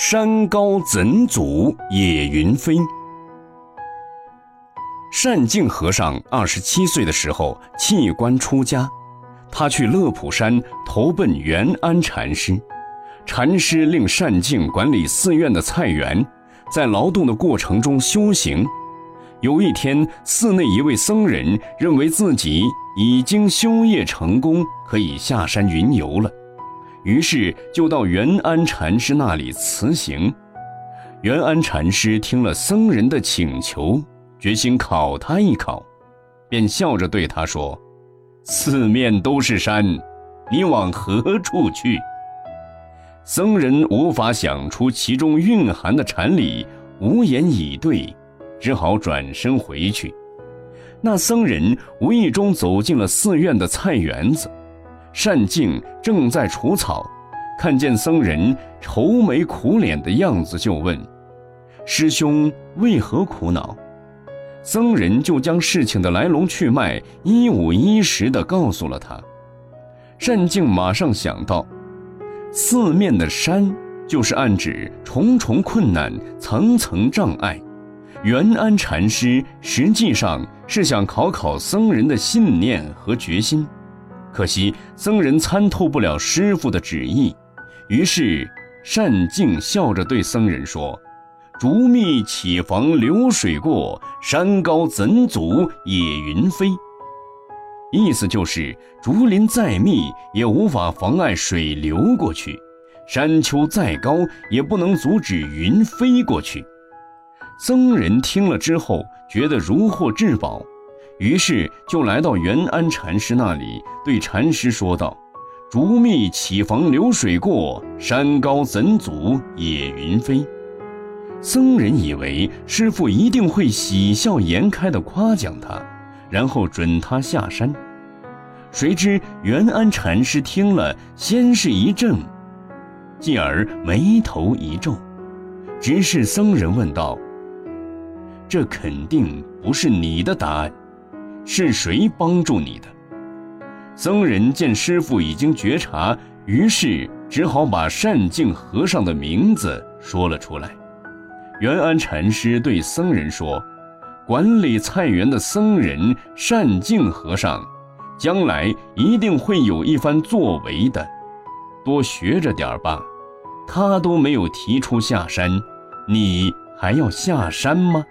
山高怎阻野云飞？单净和尚二十七岁的时候弃官出家，他去乐普山投奔元安禅师。禅师令单净管理寺院的菜园，在劳动的过程中修行。有一天，寺内一位僧人认为自己已经修业成功，可以下山云游了。于是就到元安禅师那里辞行。元安禅师听了僧人的请求，决心考他一考，便笑着对他说：“四面都是山，你往何处去？”僧人无法想出其中蕴含的禅理，无言以对，只好转身回去。那僧人无意中走进了寺院的菜园子。单静正在除草，看见僧人愁眉苦脸的样子，就问：“师兄为何苦恼？”僧人就将事情的来龙去脉一五一十地告诉了他。单静马上想到，四面的山就是暗指重重困难、层层障碍。元安禅师实际上是想考考僧人的信念和决心。可惜僧人参透不了师傅的旨意，于是单净笑着对僧人说：“竹密岂妨流水过，山高怎阻野云飞。”意思就是竹林再密也无法妨碍水流过去，山丘再高也不能阻止云飞过去。僧人听了之后，觉得如获至宝。于是就来到元安禅师那里，对禅师说道：“竹密岂妨流水过，山高怎阻野云飞。”僧人以为师傅一定会喜笑颜开地夸奖他，然后准他下山。谁知元安禅师听了，先是一怔，继而眉头一皱，直视僧人问道：“这肯定不是你的答案。”是谁帮助你的？僧人见师傅已经觉察，于是只好把善净和尚的名字说了出来。元安禅师对僧人说：“管理菜园的僧人善净和尚，将来一定会有一番作为的，多学着点吧。他都没有提出下山，你还要下山吗？”